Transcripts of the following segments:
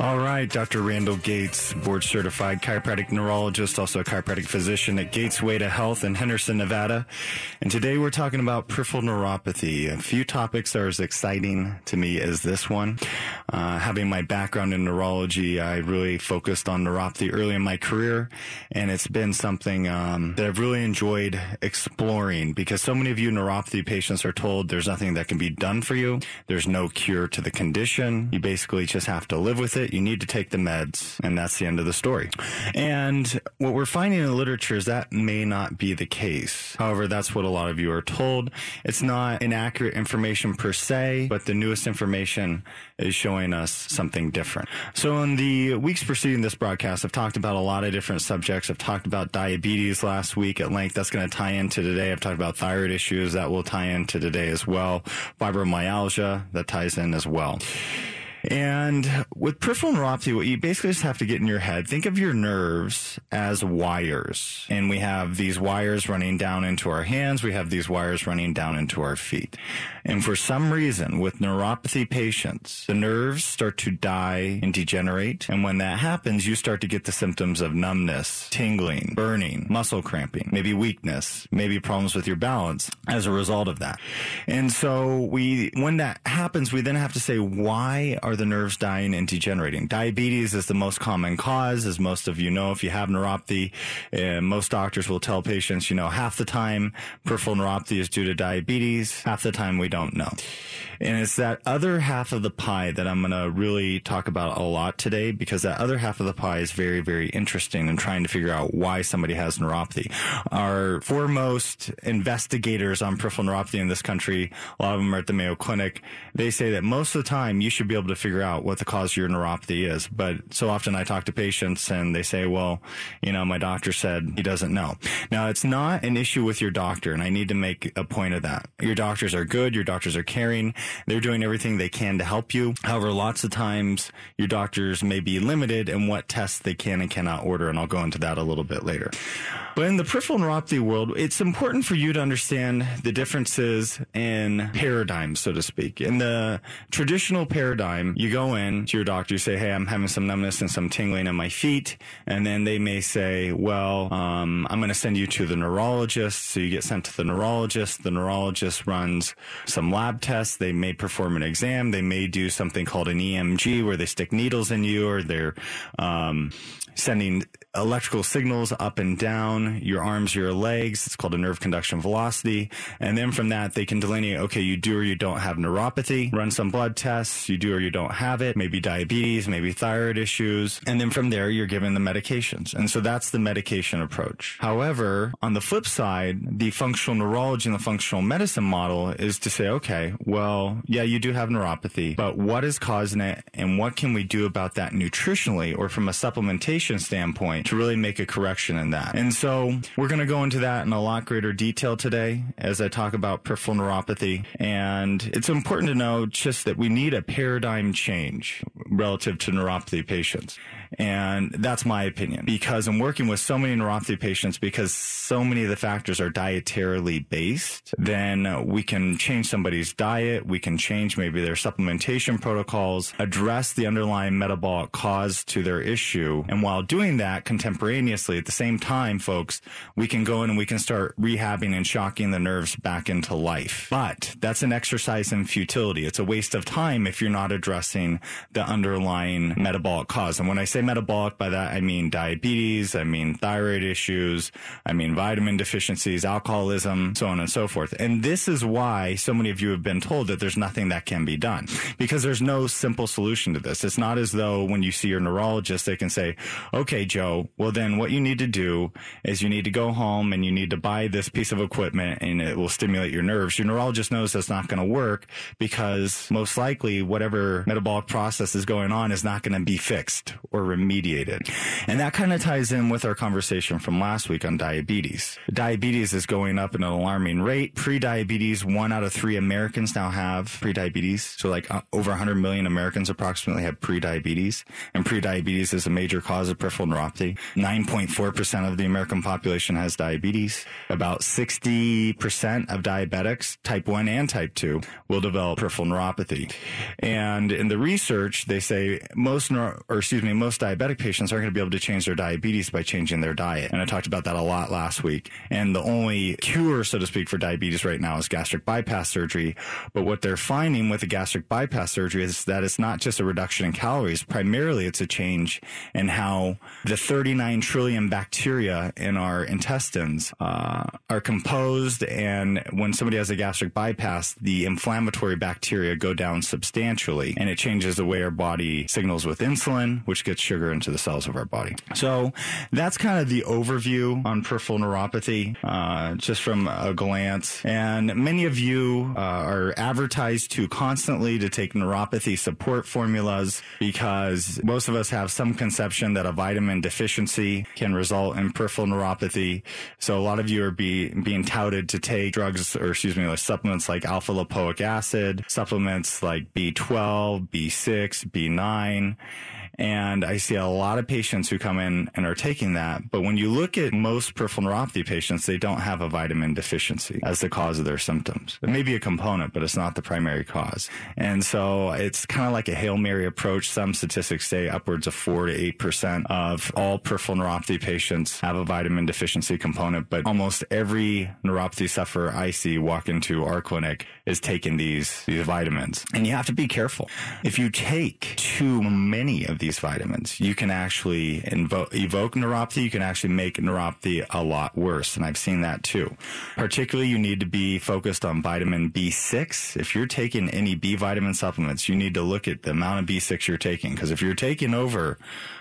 All right, Dr. Randall Gates, board certified chiropractic neurologist, also a chiropractic physician at Gates to Health in Henderson, Nevada. And today we're talking about peripheral neuropathy. A few topics are as exciting to me as this one. Uh, having my background in neurology, I really focused on neuropathy early in my career, and it's been something um, that I've really enjoyed exploring because so many of you neuropathy patients are told there's nothing that can be done for you. There's no cure to the condition. You basically just have to live with it. You need to take the meds, and that's the end of the story. And what we're finding in the literature is that may not be the case. However, that's what a lot of you are told. It's not inaccurate information per se, but the newest information is showing us something different. So in the weeks preceding this broadcast, I've talked about a lot of different subjects. I've talked about diabetes last week at length. That's going to tie into today. I've talked about thyroid issues. That will tie into today as well. Fibromyalgia, that ties in as well. And with peripheral neuropathy, what you basically just have to get in your head, think of your nerves as wires. And we have these wires running down into our hands. We have these wires running down into our feet. And for some reason, with neuropathy patients, the nerves start to die and degenerate. And when that happens, you start to get the symptoms of numbness, tingling, burning, muscle cramping, maybe weakness, maybe problems with your balance as a result of that. And so we, when that happens, we then have to say, why are the nerves dying and degenerating? Diabetes is the most common cause, as most of you know. If you have neuropathy, uh, most doctors will tell patients, you know, half the time peripheral neuropathy is due to diabetes, half the time we don't know. And it's that other half of the pie that I'm going to really talk about a lot today because that other half of the pie is very, very interesting in trying to figure out why somebody has neuropathy. Our foremost investigators on peripheral neuropathy in this country, a lot of them are at the Mayo Clinic, they say that most of the time you should be able to figure out what the cause of your neuropathy is. But so often I talk to patients and they say, well, you know, my doctor said he doesn't know. Now it's not an issue with your doctor and I need to make a point of that. Your doctors are good. Your doctors are caring. They're doing everything they can to help you. However, lots of times your doctors may be limited in what tests they can and cannot order. And I'll go into that a little bit later. But in the peripheral neuropathy world, it's important for you to understand the differences in paradigms, so to speak. In the traditional paradigm, you go in to your doctor, you say, Hey, I'm having some numbness and some tingling in my feet. And then they may say, well, um, I'm going to send you to the neurologist. So you get sent to the neurologist. The neurologist runs some lab tests. They may perform an exam. They may do something called an EMG where they stick needles in you or they're, um, sending electrical signals up and down your arms, your legs. It's called a nerve conduction velocity. And then from that, they can delineate, okay, you do or you don't have neuropathy, run some blood tests, you do or you don't have it, maybe diabetes, maybe thyroid issues. And then from there, you're given the medications. And so that's the medication approach. However, on the flip side, the functional neurology and the functional medicine model is to say, okay, well, yeah, you do have neuropathy, but what is causing it and what can we do about that nutritionally or from a supplementation standpoint to really make a correction in that. And so we're going to go into that in a lot greater detail today as I talk about peripheral neuropathy. And it's important to know just that we need a paradigm change relative to neuropathy patients. And that's my opinion because I'm working with so many neuropathy patients because so many of the factors are dietarily based. Then we can change somebody's diet. We can change maybe their supplementation protocols, address the underlying metabolic cause to their issue. And while doing that contemporaneously at the same time, folks, we can go in and we can start rehabbing and shocking the nerves back into life. But that's an exercise in futility. It's a waste of time if you're not addressing the underlying metabolic cause. And when I say metabolic, by that I mean diabetes, I mean thyroid issues, I mean vitamin deficiencies, alcoholism, so on and so forth. And this is why so many of you have been told that there's nothing that can be done because there's no simple solution to this. It's not as though when you see your neurologist, they can say, okay, Joe, well then what you need to do is you need to go home and you need to buy this piece of equipment and it will stimulate your nerves. Your neurologist knows that's not going to work because most likely whatever metabolic process is going on is not going to be fixed or remediated. And that kind of ties in with our conversation from last week on diabetes. Diabetes is going up at an alarming rate. Pre-diabetes, one out of three Americans now have pre-diabetes. So like uh, over 100 million Americans approximately have pre-diabetes. And pre-diabetes is a major cause of peripheral neuropathy. 9.4% of the American population has diabetes. About 60% of diabetics, type 1 and type 2, will develop peripheral neuropathy. And in the research, they say most, neuro, or excuse me, most diabetic patients aren't going to be able to change their diabetes by changing their diet. And I talked about that a lot last week. And the only cure, so to speak, for diabetes right now is gastric bypass surgery. But what they're finding with the gastric bypass surgery is that it's not just a reduction in calories. Primarily, it's a change in how the 39 trillion bacteria in our intestines uh, are composed. And when somebody has a gastric bypass, the inflammatory bacteria go down substantially and it changes the way our body signals with insulin, which gets sugar into the cells of our body. So that's kind of the overview on peripheral neuropathy, uh, just from a glance. And many of you uh, are advertised to constantly to take neuropathy support formulas because most of us have some conception that a vitamin deficiency can result in peripheral neuropathy. So a lot of you are be, being touted to take drugs or excuse me, like supplements like alpha lipoic acid, supplements like B12, B6, B9. And I see a lot of patients who come in and are taking that. But when you look at most peripheral neuropathy patients, they don't have a vitamin deficiency as the cause of their symptoms. It may be a component, but it's not the primary cause. And so it's kind of like a Hail Mary approach. Some statistics say upwards of four to 8% of all peripheral neuropathy patients have a vitamin deficiency component, but almost every neuropathy sufferer I see walk into our clinic is taking these, these vitamins. And you have to be careful. If you take too many of these vitamins, you can actually invo- evoke neuropathy. You can actually make neuropathy a lot worse. And I've seen that too. Particularly, you need to be focused on vitamin B6. If you're taking any B vitamin supplements, you need to look at the amount of B6 you're taking. Because if you're taking over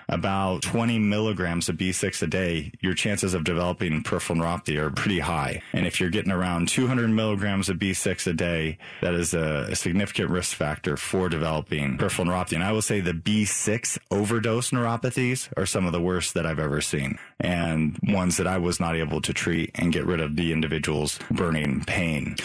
about 20 milligrams of B6 a day, your chances of developing peripheral neuropathy are pretty high. And if you're getting around 200 milligrams of B6 a day, that is a, significant risk factor for developing peripheral neuropathy. And I will say the B6 overdose neuropathies are some of the worst that I've ever seen and ones that I was not able to treat and get rid of the individual's burning pain.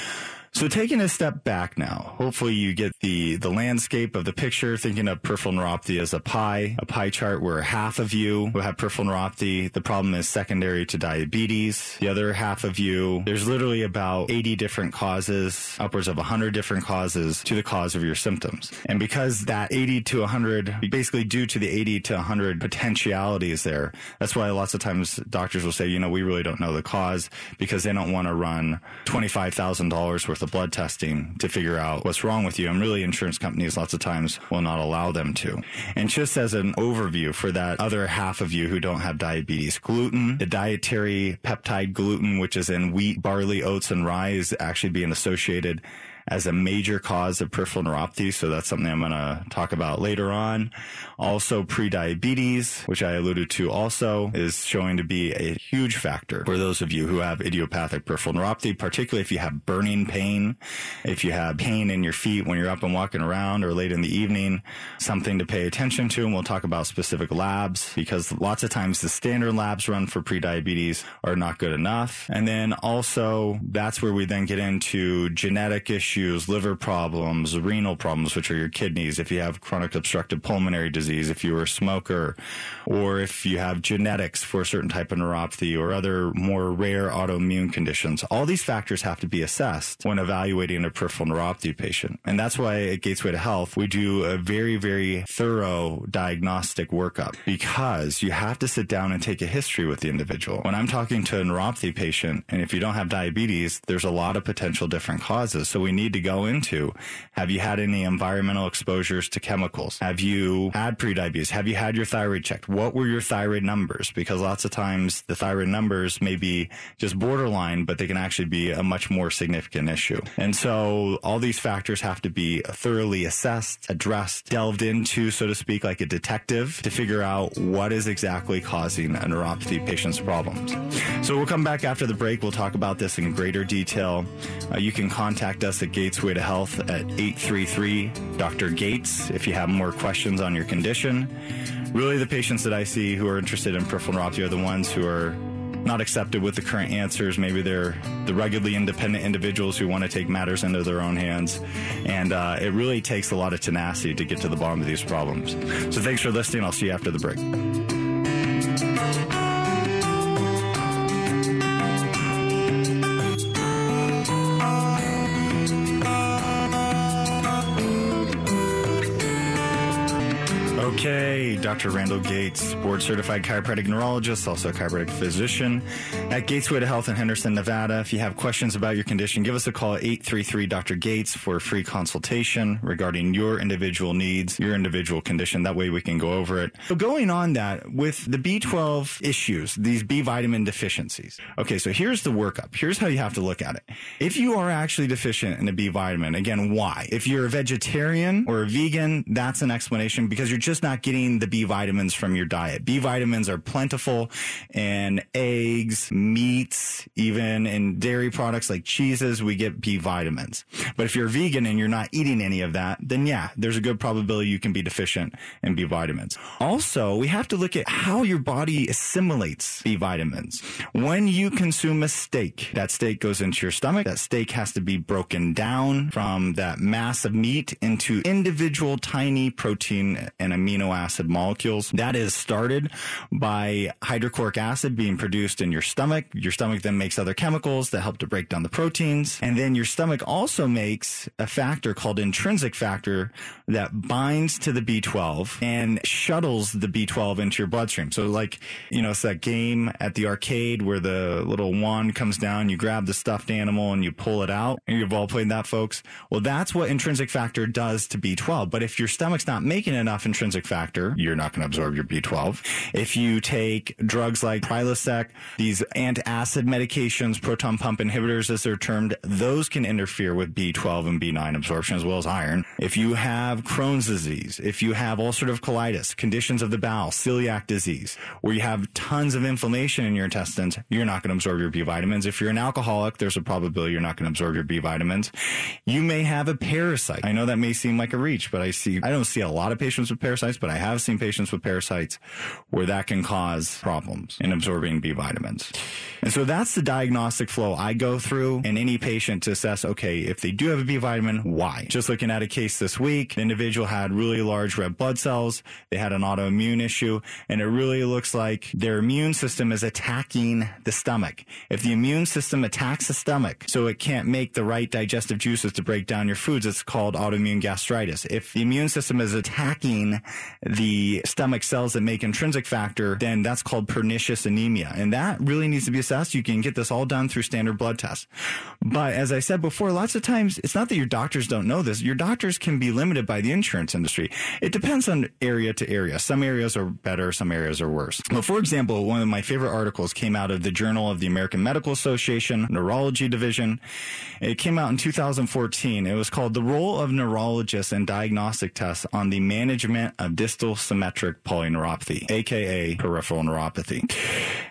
So taking a step back now, hopefully you get the, the landscape of the picture, thinking of peripheral neuropathy as a pie, a pie chart where half of you who have peripheral neuropathy, the problem is secondary to diabetes. The other half of you, there's literally about 80 different causes, upwards of 100 different causes to the cause of your symptoms. And because that 80 to 100, basically due to the 80 to 100 potentialities there, that's why lots of times doctors will say, you know, we really don't know the cause because they don't want to run $25,000 worth of blood testing to figure out what's wrong with you. And really, insurance companies lots of times will not allow them to. And just as an overview for that other half of you who don't have diabetes, gluten, the dietary peptide gluten, which is in wheat, barley, oats, and rye, is actually being associated as a major cause of peripheral neuropathy. So that's something I'm going to talk about later on. Also, prediabetes, which I alluded to also, is showing to be a huge factor for those of you who have idiopathic peripheral neuropathy, particularly if you have burning pain, if you have pain in your feet when you're up and walking around or late in the evening, something to pay attention to. And we'll talk about specific labs because lots of times the standard labs run for prediabetes are not good enough. And then also that's where we then get into genetic issues, liver problems, renal problems, which are your kidneys. If you have chronic obstructive pulmonary disease, if you were a smoker, or if you have genetics for a certain type of neuropathy or other more rare autoimmune conditions. All these factors have to be assessed when evaluating a peripheral neuropathy patient. And that's why at Gatesway to Health, we do a very, very thorough diagnostic workup because you have to sit down and take a history with the individual. When I'm talking to a neuropathy patient, and if you don't have diabetes, there's a lot of potential different causes. So we need to go into, have you had any environmental exposures to chemicals? Have you had prediabetes? Have you had your thyroid checked? What were your thyroid numbers? Because lots of times the thyroid numbers may be just borderline, but they can actually be a much more significant issue. And so all these factors have to be thoroughly assessed, addressed, delved into, so to speak, like a detective to figure out what is exactly causing a neuropathy patient's problems. So we'll come back after the break. We'll talk about this in greater detail. Uh, you can contact us at Gatesway to Health at 833 Dr. Gates if you have more questions on your condition. Really, the patients that I see who are interested in peripheral neuropathy are the ones who are not accepted with the current answers. Maybe they're the ruggedly independent individuals who want to take matters into their own hands. And uh, it really takes a lot of tenacity to get to the bottom of these problems. So thanks for listening. I'll see you after the break. Dr. Randall Gates, board certified chiropractic neurologist, also a chiropractic physician at to Health in Henderson, Nevada. If you have questions about your condition, give us a call at 833 Dr. Gates for a free consultation regarding your individual needs, your individual condition. That way we can go over it. So going on that with the B12 issues, these B vitamin deficiencies. Okay, so here's the workup. Here's how you have to look at it. If you are actually deficient in a B vitamin, again, why? If you're a vegetarian or a vegan, that's an explanation because you're just not getting the B vitamins from your diet. B vitamins are plentiful in eggs, meats, even in dairy products like cheeses, we get B vitamins. But if you're vegan and you're not eating any of that, then yeah, there's a good probability you can be deficient in B vitamins. Also, we have to look at how your body assimilates B vitamins. When you consume a steak, that steak goes into your stomach. That steak has to be broken down from that mass of meat into individual tiny protein and amino acid molecules. That is started by hydrochloric acid being produced in your stomach. Your stomach then makes other chemicals that help to break down the proteins. And then your stomach also makes a factor called intrinsic factor that binds to the B12 and shuttles the B12 into your bloodstream. So like, you know, it's that game at the arcade where the little wand comes down, you grab the stuffed animal and you pull it out. And you've all played that, folks. Well, that's what intrinsic factor does to B12. But if your stomach's not making enough intrinsic factor, you're not going to absorb your B12. If you take drugs like Prilosec, these antacid medications, proton pump inhibitors as they're termed, those can interfere with B12 and B9 absorption as well as iron. If you have Crohn's disease, if you have ulcerative colitis, conditions of the bowel, celiac disease, where you have tons of inflammation in your intestines, you're not going to absorb your B vitamins. If you're an alcoholic, there's a probability you're not going to absorb your B vitamins. You may have a parasite. I know that may seem like a reach, but I see, I don't see a lot of patients with parasites, but I have seen patients with parasites where that can cause problems in absorbing B vitamins. And so that's the diagnostic flow I go through in any patient to assess, okay, if they do have a B vitamin, why? Just looking at a case this week, the individual had really large red blood cells. They had an autoimmune issue and it really looks like their immune system is attacking the stomach. If the immune system attacks the stomach, so it can't make the right digestive juices to break down your foods, it's called autoimmune gastritis. If the immune system is attacking the stomach cells that make intrinsic factor, then that's called pernicious anemia. And that really needs to be assessed. You can get this all done through standard blood tests. But as I said before, lots of times it's not that your doctors don't know this. Your doctors can be limited by the insurance industry. It depends on area to area. Some areas are better, some areas are worse. But for example, one of my favorite articles came out of the Journal of the American Medical Association, Neurology Division. It came out in 2014. It was called The Role of Neurologists and Diagnostic Tests on the Management of Distal Symmetric Polyneuropathy, aka peripheral neuropathy.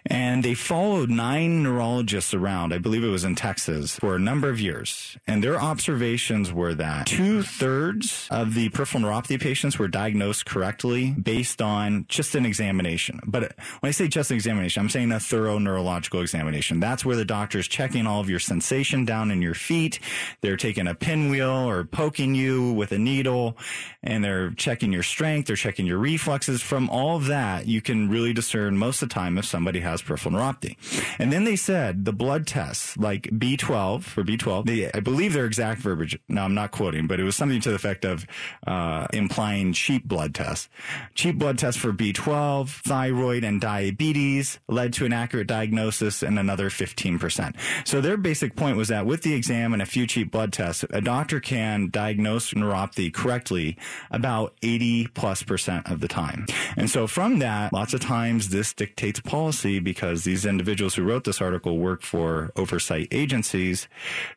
And they followed nine neurologists around, I believe it was in Texas, for a number of years. And their observations were that two thirds of the peripheral neuropathy patients were diagnosed correctly based on just an examination. But when I say just an examination, I'm saying a thorough neurological examination. That's where the doctor is checking all of your sensation down in your feet. They're taking a pinwheel or poking you with a needle and they're checking your strength. They're checking your reflexes. From all of that, you can really discern most of the time if somebody has peripheral neuropathy. And then they said the blood tests like B12 for B12, they, I believe their exact verbiage. Now I'm not quoting, but it was something to the effect of, uh, implying cheap blood tests. Cheap blood tests for B12, thyroid and diabetes led to an accurate diagnosis and another 15%. So their basic point was that with the exam and a few cheap blood tests, a doctor can diagnose neuropathy correctly about 80 plus percent of the time. And so from that, lots of times this dictates policy because these individuals who wrote this article work for oversight agencies.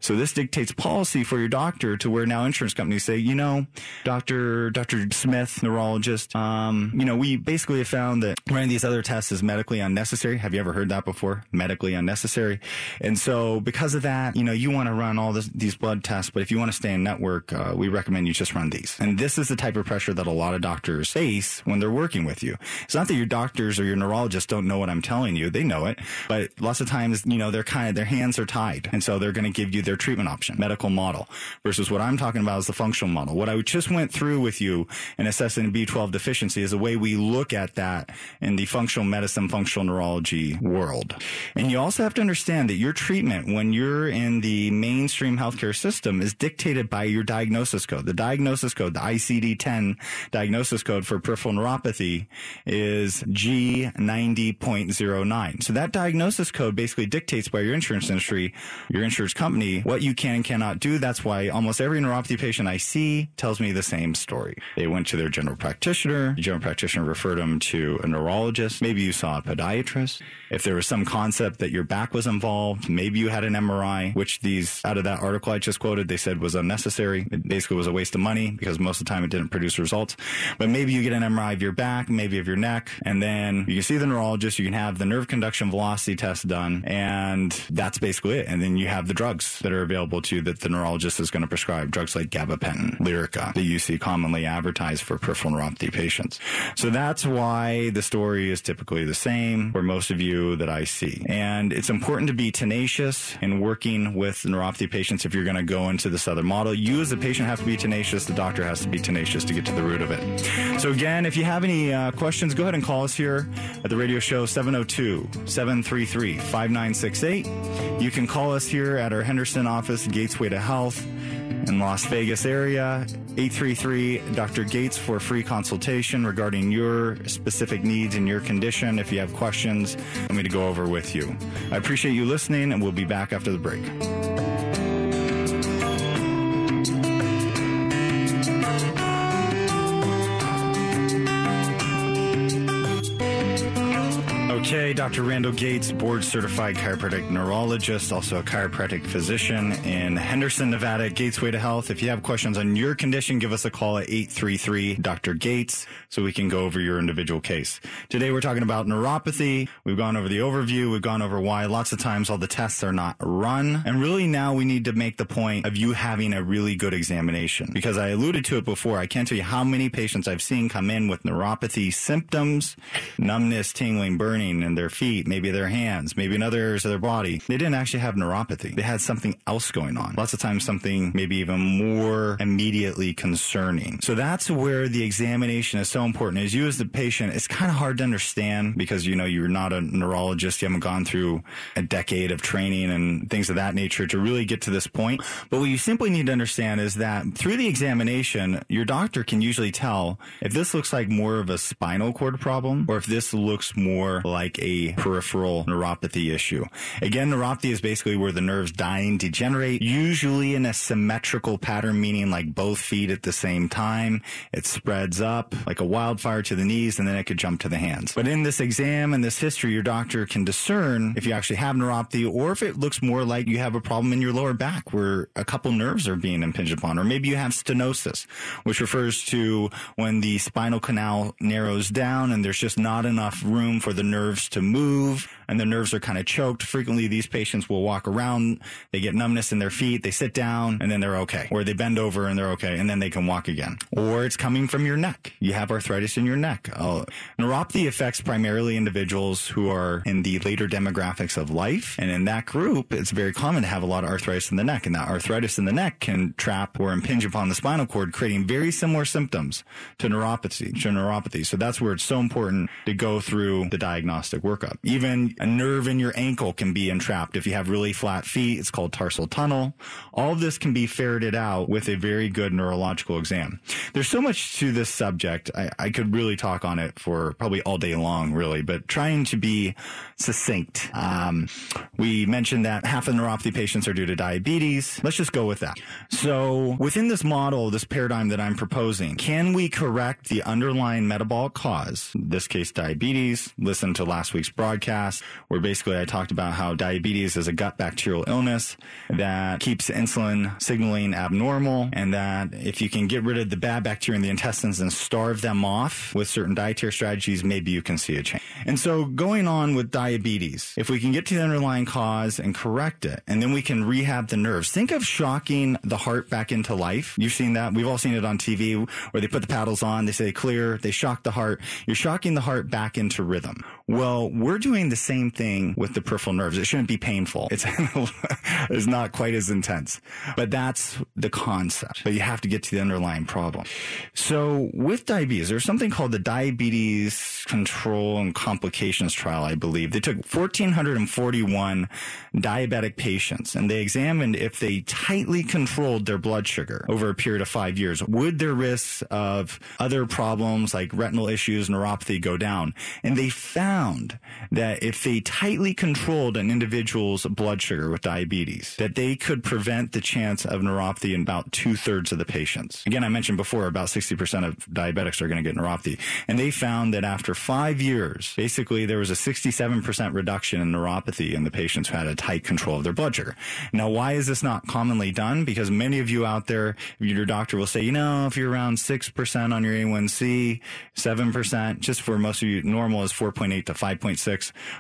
So this dictates policy for your doctor to where now insurance companies say, you know, Dr. Dr. Smith, neurologist, um, you know, we basically have found that running these other tests is medically unnecessary. Have you ever heard that before? Medically unnecessary. And so because of that, you know, you want to run all this, these blood tests, but if you want to stay in network, uh, we recommend you just run these. And this is the type of pressure that a lot of doctors face when they're working with you. It's not that your doctors or your neurologists don't know what I'm telling you. They know it, but lots of times, you know, they're kind of, their hands are tied. And so they're going to give you their treatment option, medical model versus what I'm talking about is the functional model. What I just went through with you in assessing B12 deficiency is the way we look at that in the functional medicine, functional neurology world. And you also have to understand that your treatment when you're in the mainstream healthcare system is dictated by your diagnosis code. The diagnosis code, the ICD-10 diagnosis code for peripheral neuropathy is G90.09. So that diagnosis code basically dictates by your insurance industry, your insurance company, what you can and cannot do. That's why almost every neuropathy patient I see tells me the same story. They went to their general practitioner. The general practitioner referred them to a neurologist. Maybe you saw a podiatrist. If there was some concept that your back was involved, maybe you had an MRI, which these out of that article I just quoted, they said was unnecessary. It basically was a waste of money because most of the time it didn't produce results. But maybe you get an MRI of your back, maybe of your neck, and then you can see the neurologist. You can have the nerve conduction velocity test done, and that's basically it. And then you have the drugs that are available to you that the neurologist is going to prescribe. Drugs like gabapentin, Lyrica, that you see commonly advertised for peripheral neuropathy patients. So that's why the story is typically the same for most of you that I see. And it's important to be tenacious in working with neuropathy patients if you're going to go into this other model. You as a patient have to be tenacious. The doctor has to be tenacious to get to the root of it. So again, if you have any uh, questions, go ahead and call us here at the radio show 702-733-5968. You can call us here at our Henderson office, Gatesway to Health in Las Vegas area. 833 Dr. Gates for free consultation regarding your specific needs and your condition. If you have questions, let me to go over with you. I appreciate you listening, and we'll be back after the break. Dr. Randall Gates, board certified chiropractic neurologist, also a chiropractic physician in Henderson, Nevada, Gatesway to Health. If you have questions on your condition, give us a call at 833 Dr. Gates so we can go over your individual case. Today we're talking about neuropathy. We've gone over the overview. We've gone over why lots of times all the tests are not run. And really now we need to make the point of you having a really good examination because I alluded to it before. I can't tell you how many patients I've seen come in with neuropathy symptoms, numbness, tingling, burning in their feet, maybe their hands, maybe in other areas of their body. They didn't actually have neuropathy. They had something else going on. Lots of times something maybe even more immediately concerning. So that's where the examination is so important. As you as the patient, it's kind of hard to understand because you know you're not a neurologist, you haven't gone through a decade of training and things of that nature to really get to this point. But what you simply need to understand is that through the examination, your doctor can usually tell if this looks like more of a spinal cord problem or if this looks more like a peripheral neuropathy issue. Again, neuropathy is basically where the nerves die and degenerate, usually in a symmetrical pattern, meaning like both feet at the same time. It spreads up like a wildfire to the knees and then it could jump to the hands. But in this exam and this history, your doctor can discern if you actually have neuropathy or if it looks more like you have a problem in your lower back where a couple nerves are being impinged upon, or maybe you have stenosis, which refers to when the spinal canal narrows down and there's just not enough room for the nerves to move and the nerves are kind of choked. Frequently, these patients will walk around, they get numbness in their feet, they sit down, and then they're okay. Or they bend over and they're okay, and then they can walk again. Or it's coming from your neck. You have arthritis in your neck. Uh, neuropathy affects primarily individuals who are in the later demographics of life. And in that group, it's very common to have a lot of arthritis in the neck. And that arthritis in the neck can trap or impinge upon the spinal cord, creating very similar symptoms to neuropathy, to neuropathy. So that's where it's so important to go through the diagnostic workup. Even a nerve in your ankle can be entrapped. If you have really flat feet, it's called tarsal tunnel. All of this can be ferreted out with a very good neurological exam. There's so much to this subject. I, I could really talk on it for probably all day long, really, but trying to be succinct. Um, we mentioned that half of neuropathy patients are due to diabetes. Let's just go with that. So within this model, this paradigm that I'm proposing, can we correct the underlying metabolic cause? In this case, diabetes. Listen to last week's broadcast where basically I talked about how diabetes is a gut bacterial illness that keeps insulin signaling abnormal and that if you can get rid of the bad bacteria in the intestines and starve them off with certain dietary strategies, maybe you can see a change. And so going on with diabetes, if we can get to the underlying cause and correct it, and then we can rehab the nerves. Think of shocking the heart back into life. You've seen that. We've all seen it on TV where they put the paddles on, they say clear, they shock the heart. You're shocking the heart back into rhythm. Well, we're doing the same thing with the peripheral nerves. It shouldn't be painful. It's, it's not quite as intense, but that's the concept. But you have to get to the underlying problem. So with diabetes, there's something called the Diabetes Control and Complications Trial, I believe. They took 1,441 diabetic patients and they examined if they tightly controlled their blood sugar over a period of five years. Would their risks of other problems like retinal issues, neuropathy go down? And they found that if they tightly controlled an individual's blood sugar with diabetes, that they could prevent the chance of neuropathy in about two thirds of the patients. Again, I mentioned before about 60% of diabetics are going to get neuropathy. And they found that after five years, basically there was a 67% reduction in neuropathy in the patients who had a tight control of their blood sugar. Now, why is this not commonly done? Because many of you out there, your doctor will say, you know, if you're around 6% on your A1C, 7%, just for most of you, normal is 4.8 to 5.6,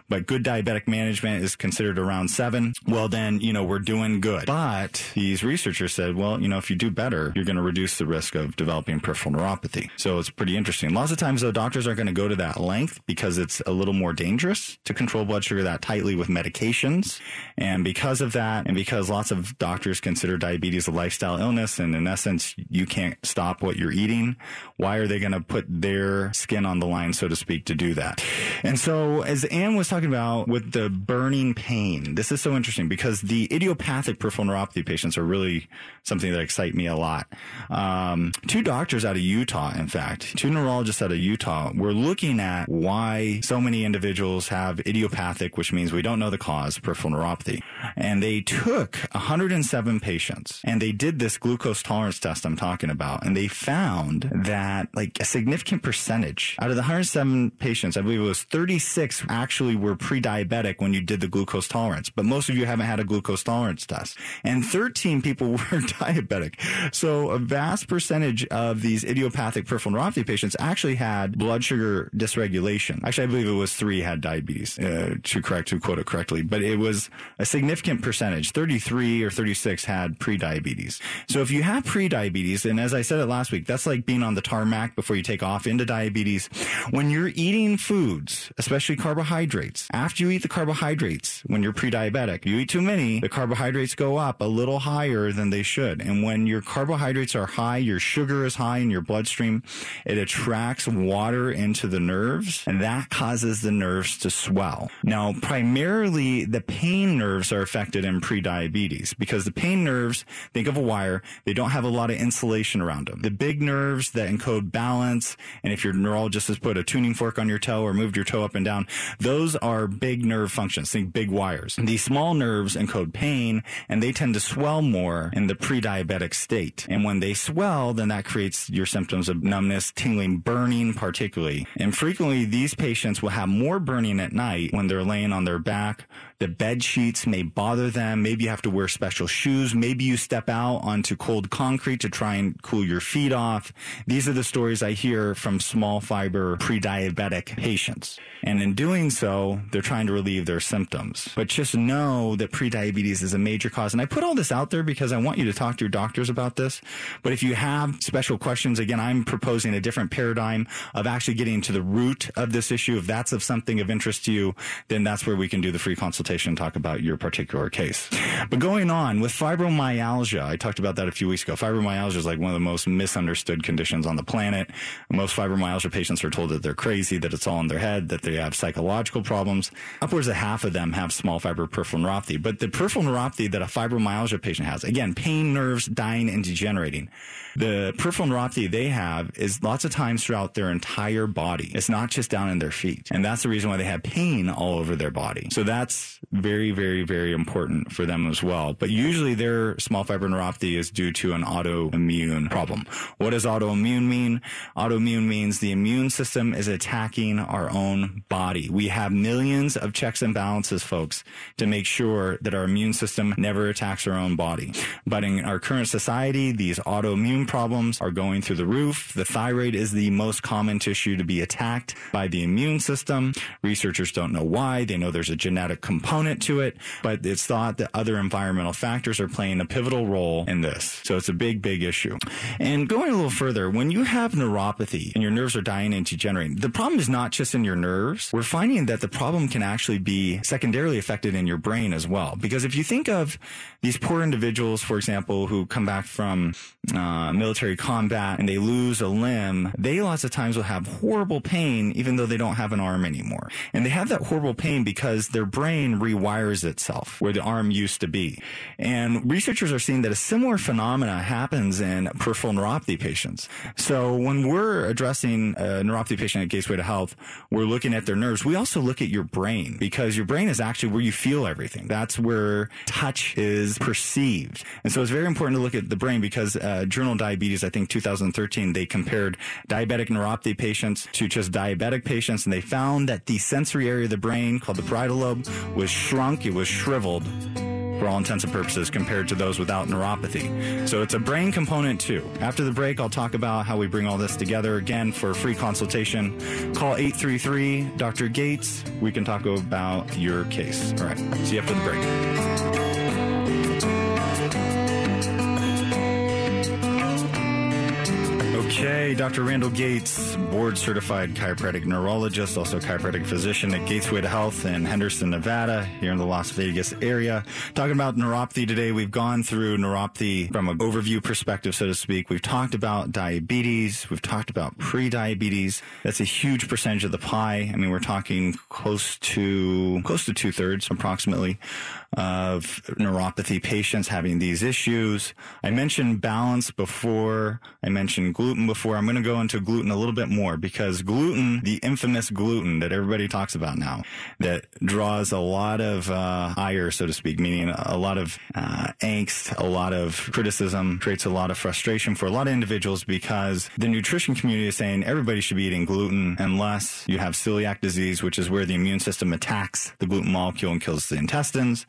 but good diabetic management is considered around seven. Well, then, you know, we're doing good. But these researchers said, well, you know, if you do better, you're going to reduce the risk of developing peripheral neuropathy. So it's pretty interesting. Lots of times, though, doctors aren't going to go to that length because it's a little more dangerous to control blood sugar that tightly with medications. And because of that, and because lots of doctors consider diabetes a lifestyle illness, and in essence, you can't stop what you're eating, why are they going to put their skin on the line, so to speak, to do that? And so, as Anne was talking about with the burning pain, this is so interesting because the idiopathic peripheral neuropathy patients are really something that excite me a lot. Um, two doctors out of Utah, in fact, two neurologists out of Utah, were looking at why so many individuals have idiopathic, which means we don't know the cause, peripheral neuropathy. And they took 107 patients and they did this glucose tolerance test I'm talking about. And they found that like a significant percentage out of the 107 patients, I believe it was 36 actually were pre-diabetic when you did the glucose tolerance, but most of you haven't had a glucose tolerance test. And 13 people were diabetic. So a vast percentage of these idiopathic peripheral neuropathy patients actually had blood sugar dysregulation. Actually, I believe it was three had diabetes, uh, to correct, to quote it correctly, but it was a significant percentage. 33 or 36 had pre-diabetes. So if you have pre-diabetes, and as I said it last week, that's like being on the tarmac before you take off into diabetes. When you're eating foods, especially carbohydrates, after you eat the carbohydrates, when you're pre-diabetic, you eat too many, the carbohydrates go up a little higher than they should. And when your carbohydrates are high, your sugar is high in your bloodstream, it attracts water into the nerves and that causes the nerves to swell. Now, primarily the pain nerves are affected in prediabetes because the pain nerves, think of a wire, they don't have a lot of insulation around them. The big nerves that encode balance, and if your neurologist has put a tuning fork on your toe or moved your toe up and down, those are big nerve functions. Think big wires. These small nerves encode pain and they tend to swell more in the pre-diabetic state. And when they swell, then that creates your symptoms of numbness, tingling, burning particularly. And frequently these patients will have more burning at night when they're laying on their back. The bed sheets may bother them. Maybe you have to wear special shoes. Maybe you step out onto cold concrete to try and cool your feet off. These are the stories I hear from small fiber pre-diabetic patients. And in doing so, they're trying to relieve their symptoms. But just know that prediabetes is a major cause. And I put all this out there because I want you to talk to your doctors about this. But if you have special questions, again, I'm proposing a different paradigm of actually getting to the root of this issue. If that's of something of interest to you, then that's where we can do the free consultation and talk about your particular case. But going on with fibromyalgia, I talked about that a few weeks ago. Fibromyalgia is like one of the most misunderstood conditions on the planet. Most fibromyalgia patients are told that they're crazy, that it's all in their head, that they have psychological problems. Upwards of half of them have small fiber peripheral neuropathy. But the peripheral neuropathy that a fibromyalgia patient has, again, pain, nerves dying and degenerating. The peripheral neuropathy they have is lots of times throughout their entire body. It's not just down in their feet. And that's the reason why they have pain all over their body. So that's very, very, very important for them as well. But usually their small fiber neuropathy is due to an autoimmune problem. What does autoimmune mean? Autoimmune means the immune system is attacking our own body. We have millions of checks and balances, folks, to make sure that our immune system never attacks our own body. But in our current society, these autoimmune problems are going through the roof. The thyroid is the most common tissue to be attacked by the immune system. Researchers don't know why. They know there's a genetic component component to it, but it's thought that other environmental factors are playing a pivotal role in this. So it's a big, big issue. And going a little further, when you have neuropathy and your nerves are dying and degenerating, the problem is not just in your nerves. We're finding that the problem can actually be secondarily affected in your brain as well. Because if you think of these poor individuals, for example, who come back from uh, military combat and they lose a limb, they lots of times will have horrible pain even though they don't have an arm anymore. And they have that horrible pain because their brain rewires itself where the arm used to be. And researchers are seeing that a similar phenomena happens in peripheral neuropathy patients. So when we're addressing a neuropathy patient at Gatesway to Health, we're looking at their nerves. We also look at your brain because your brain is actually where you feel everything. That's where touch is perceived. And so it's very important to look at the brain because uh, Journal Diabetes, I think 2013, they compared diabetic neuropathy patients to just diabetic patients, and they found that the sensory area of the brain called the parietal lobe was shrunk, it was shriveled for all intents and purposes compared to those without neuropathy. So it's a brain component too. After the break, I'll talk about how we bring all this together again for a free consultation. Call 833 Dr. Gates. We can talk about your case. All right. See you after the break. Okay, Dr. Randall Gates, board certified chiropractic neurologist, also chiropractic physician at to Health in Henderson, Nevada, here in the Las Vegas area. Talking about neuropathy today, we've gone through neuropathy from an overview perspective, so to speak. We've talked about diabetes. We've talked about pre-diabetes. That's a huge percentage of the pie. I mean, we're talking close to, close to two thirds approximately of neuropathy patients having these issues. I mentioned balance before. I mentioned gluten before. I'm going to go into gluten a little bit more because gluten, the infamous gluten that everybody talks about now, that draws a lot of uh, ire, so to speak, meaning a lot of uh, angst, a lot of criticism, creates a lot of frustration for a lot of individuals because the nutrition community is saying everybody should be eating gluten unless you have celiac disease, which is where the immune system attacks the gluten molecule and kills the intestines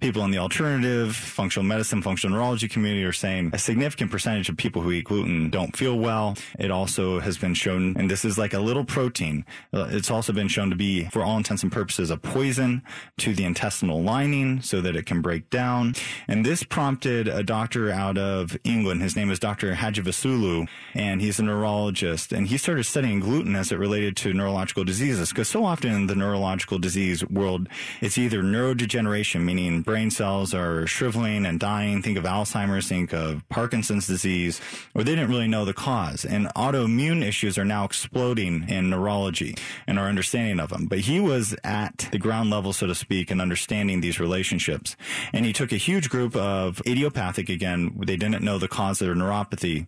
people in the alternative, functional medicine, functional neurology community are saying a significant percentage of people who eat gluten don't feel well. It also has been shown, and this is like a little protein. Uh, it's also been shown to be, for all intents and purposes, a poison to the intestinal lining so that it can break down. And this prompted a doctor out of England. His name is Dr. Hadjivassiliou, and he's a neurologist. And he started studying gluten as it related to neurological diseases because so often in the neurological disease world, it's either neurodegeneration, meaning brain cells are shriveling and dying. Think of Alzheimer's, think of Parkinson's disease, or they didn't really know the cause. And autoimmune issues are now exploding in neurology and our understanding of them. But he was at the ground level, so to speak, and understanding these relationships. And he took a huge group of idiopathic, again, they didn't know the cause of their neuropathy,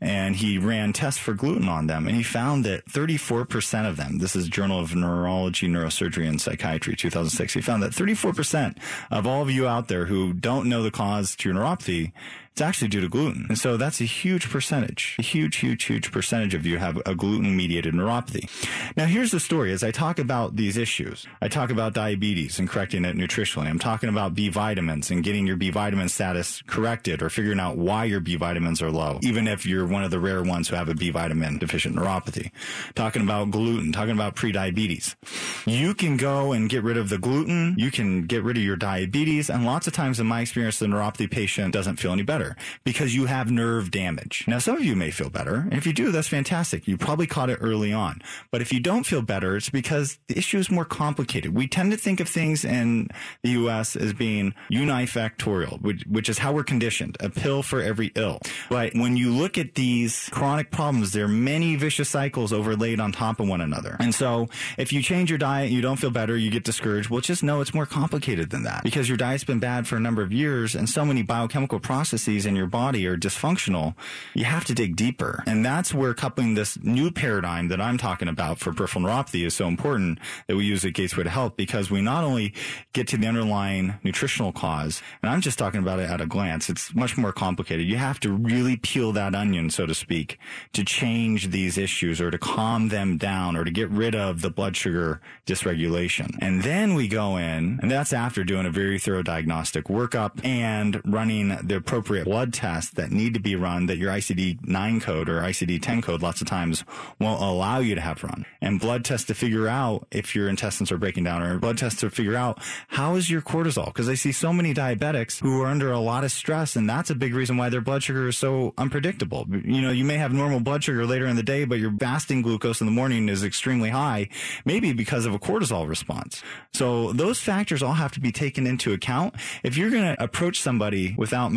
and he ran tests for gluten on them. And he found that 34% of them, this is Journal of Neurology, Neurosurgery, and Psychiatry, 2006, he found that 34% of all of you out there who don't know the cause to your neuropathy, it's actually due to gluten. And so that's a huge percentage, a huge, huge, huge percentage of you have a gluten mediated neuropathy. Now here's the story. As I talk about these issues, I talk about diabetes and correcting it nutritionally. I'm talking about B vitamins and getting your B vitamin status corrected or figuring out why your B vitamins are low, even if you're one of the rare ones who have a B vitamin deficient neuropathy. Talking about gluten, talking about pre-diabetes. You can go and get rid of the gluten. You can get rid of your diabetes. And lots of times in my experience, the neuropathy patient doesn't feel any better better because you have nerve damage. Now, some of you may feel better. And if you do, that's fantastic. You probably caught it early on. But if you don't feel better, it's because the issue is more complicated. We tend to think of things in the U.S. as being unifactorial, which, which is how we're conditioned, a pill for every ill. But when you look at these chronic problems, there are many vicious cycles overlaid on top of one another. And so if you change your diet, you don't feel better, you get discouraged. Well, just know it's more complicated than that because your diet's been bad for a number of years and so many biochemical processes in your body are dysfunctional, you have to dig deeper. And that's where coupling this new paradigm that I'm talking about for peripheral neuropathy is so important that we use at Gatesway to Health because we not only get to the underlying nutritional cause, and I'm just talking about it at a glance, it's much more complicated. You have to really peel that onion, so to speak, to change these issues or to calm them down or to get rid of the blood sugar dysregulation. And then we go in, and that's after doing a very thorough diagnostic workup and running the appropriate appropriate blood tests that need to be run that your ICD 9 code or ICD 10 code lots of times won't allow you to have run. And blood tests to figure out if your intestines are breaking down or blood tests to figure out how is your cortisol? Because I see so many diabetics who are under a lot of stress and that's a big reason why their blood sugar is so unpredictable. You know, you may have normal blood sugar later in the day, but your fasting glucose in the morning is extremely high, maybe because of a cortisol response. So those factors all have to be taken into account if you're going to approach somebody without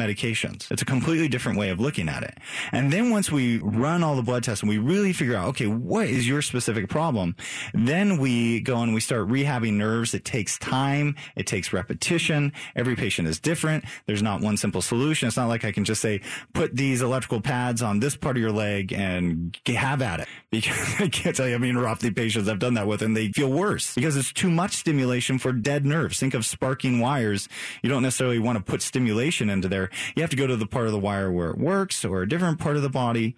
It's a completely different way of looking at it. And then once we run all the blood tests and we really figure out, okay, what is your specific problem? Then we go and we start rehabbing nerves. It takes time. It takes repetition. Every patient is different. There's not one simple solution. It's not like I can just say, put these electrical pads on this part of your leg and have at it. Because I can't tell you how many neuropathy patients I've done that with and they feel worse because it's too much stimulation for dead nerves. Think of sparking wires. You don't necessarily want to put stimulation into there. You have to go to the part of the wire where it works or a different part of the body,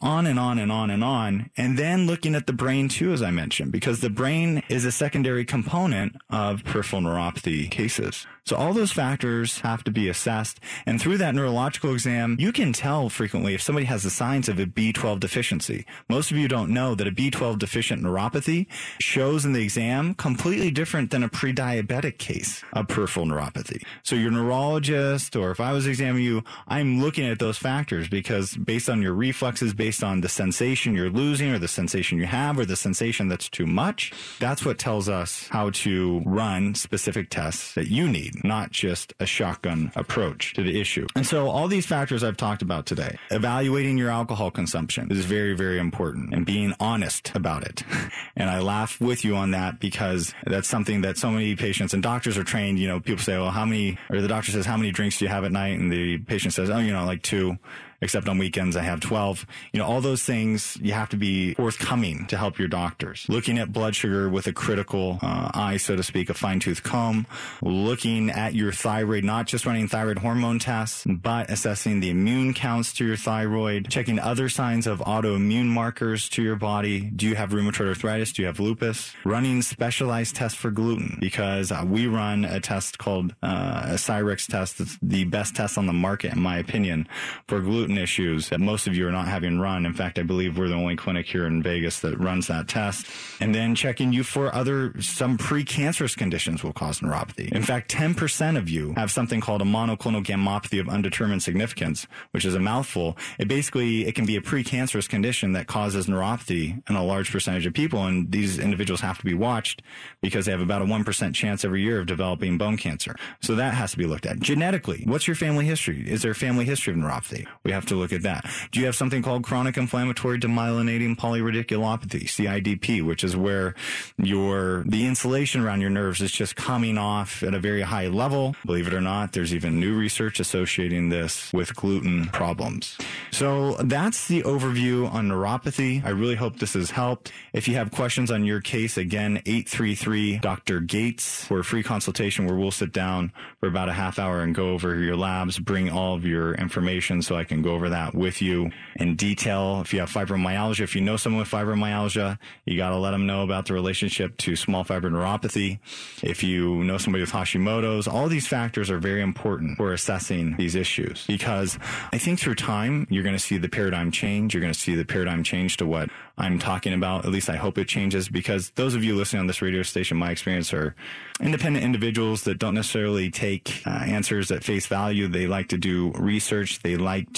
on and on and on and on. And then looking at the brain too, as I mentioned, because the brain is a secondary component of peripheral neuropathy cases. So all those factors have to be assessed. And through that neurological exam, you can tell frequently if somebody has the signs of a B12 deficiency. Most of you don't know that a B12 deficient neuropathy shows in the exam completely different than a pre-diabetic case of peripheral neuropathy. So your neurologist, or if I was examining you, I'm looking at those factors because based on your reflexes, based on the sensation you're losing or the sensation you have or the sensation that's too much, that's what tells us how to run specific tests that you need not just a shotgun approach to the issue. And so all these factors I've talked about today, evaluating your alcohol consumption is very, very important and being honest about it. And I laugh with you on that because that's something that so many patients and doctors are trained. You know, people say, well, how many, or the doctor says, how many drinks do you have at night? And the patient says, oh, you know, like two except on weekends I have 12. You know, all those things you have to be forthcoming to help your doctors. Looking at blood sugar with a critical uh, eye, so to speak, a fine tooth comb. Looking at your thyroid, not just running thyroid hormone tests, but assessing the immune counts to your thyroid, checking other signs of autoimmune markers to your body. Do you have rheumatoid arthritis? Do you have lupus? Running specialized tests for gluten because uh, we run a test called uh, a Cyrex test. It's the best test on the market, in my opinion, for gluten gluten issues that most of you are not having run. In fact, I believe we're the only clinic here in Vegas that runs that test. And then checking you for other, some precancerous conditions will cause neuropathy. In fact, 10% of you have something called a monoclonal gammopathy of undetermined significance, which is a mouthful. It basically, it can be a precancerous condition that causes neuropathy in a large percentage of people. And these individuals have to be watched because they have about a 1% chance every year of developing bone cancer. So that has to be looked at. Genetically, what's your family history? Is there a family history of neuropathy? We have to look at that. Do you have something called chronic inflammatory demyelinating polyradiculopathy, CIDP, which is where your, the insulation around your nerves is just coming off at a very high level. Believe it or not, there's even new research associating this with gluten problems. So that's the overview on neuropathy. I really hope this has helped. If you have questions on your case, again, 833 Dr. Gates for a free consultation where we'll sit down for about a half hour and go over your labs, bring all of your information so I can go over that with you in detail. If you have fibromyalgia, if you know someone with fibromyalgia, you got to let them know about the relationship to small fiber neuropathy. If you know somebody with Hashimoto's, all these factors are very important for assessing these issues because I think through time, you're going to see the paradigm change. You're going to see the paradigm change to what I'm talking about. At least I hope it changes because those of you listening on this radio station, my experience are independent individuals that don't necessarily take uh, answers at face value. They like to do research. They like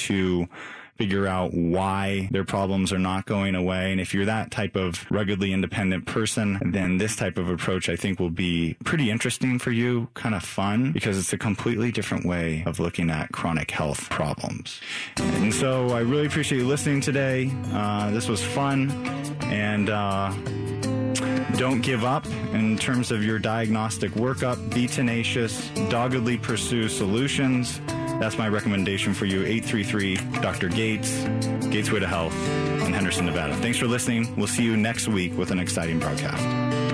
figure out why their problems are not going away. And if you're that type of ruggedly independent person, then this type of approach I think will be pretty interesting for you, kind of fun, because it's a completely different way of looking at chronic health problems. And so I really appreciate you listening today. Uh, this was fun. And, uh, don't give up in terms of your diagnostic workup. Be tenacious, doggedly pursue solutions. That's my recommendation for you. 833 Dr. Gates, Gatesway to Health in Henderson, Nevada. Thanks for listening. We'll see you next week with an exciting broadcast.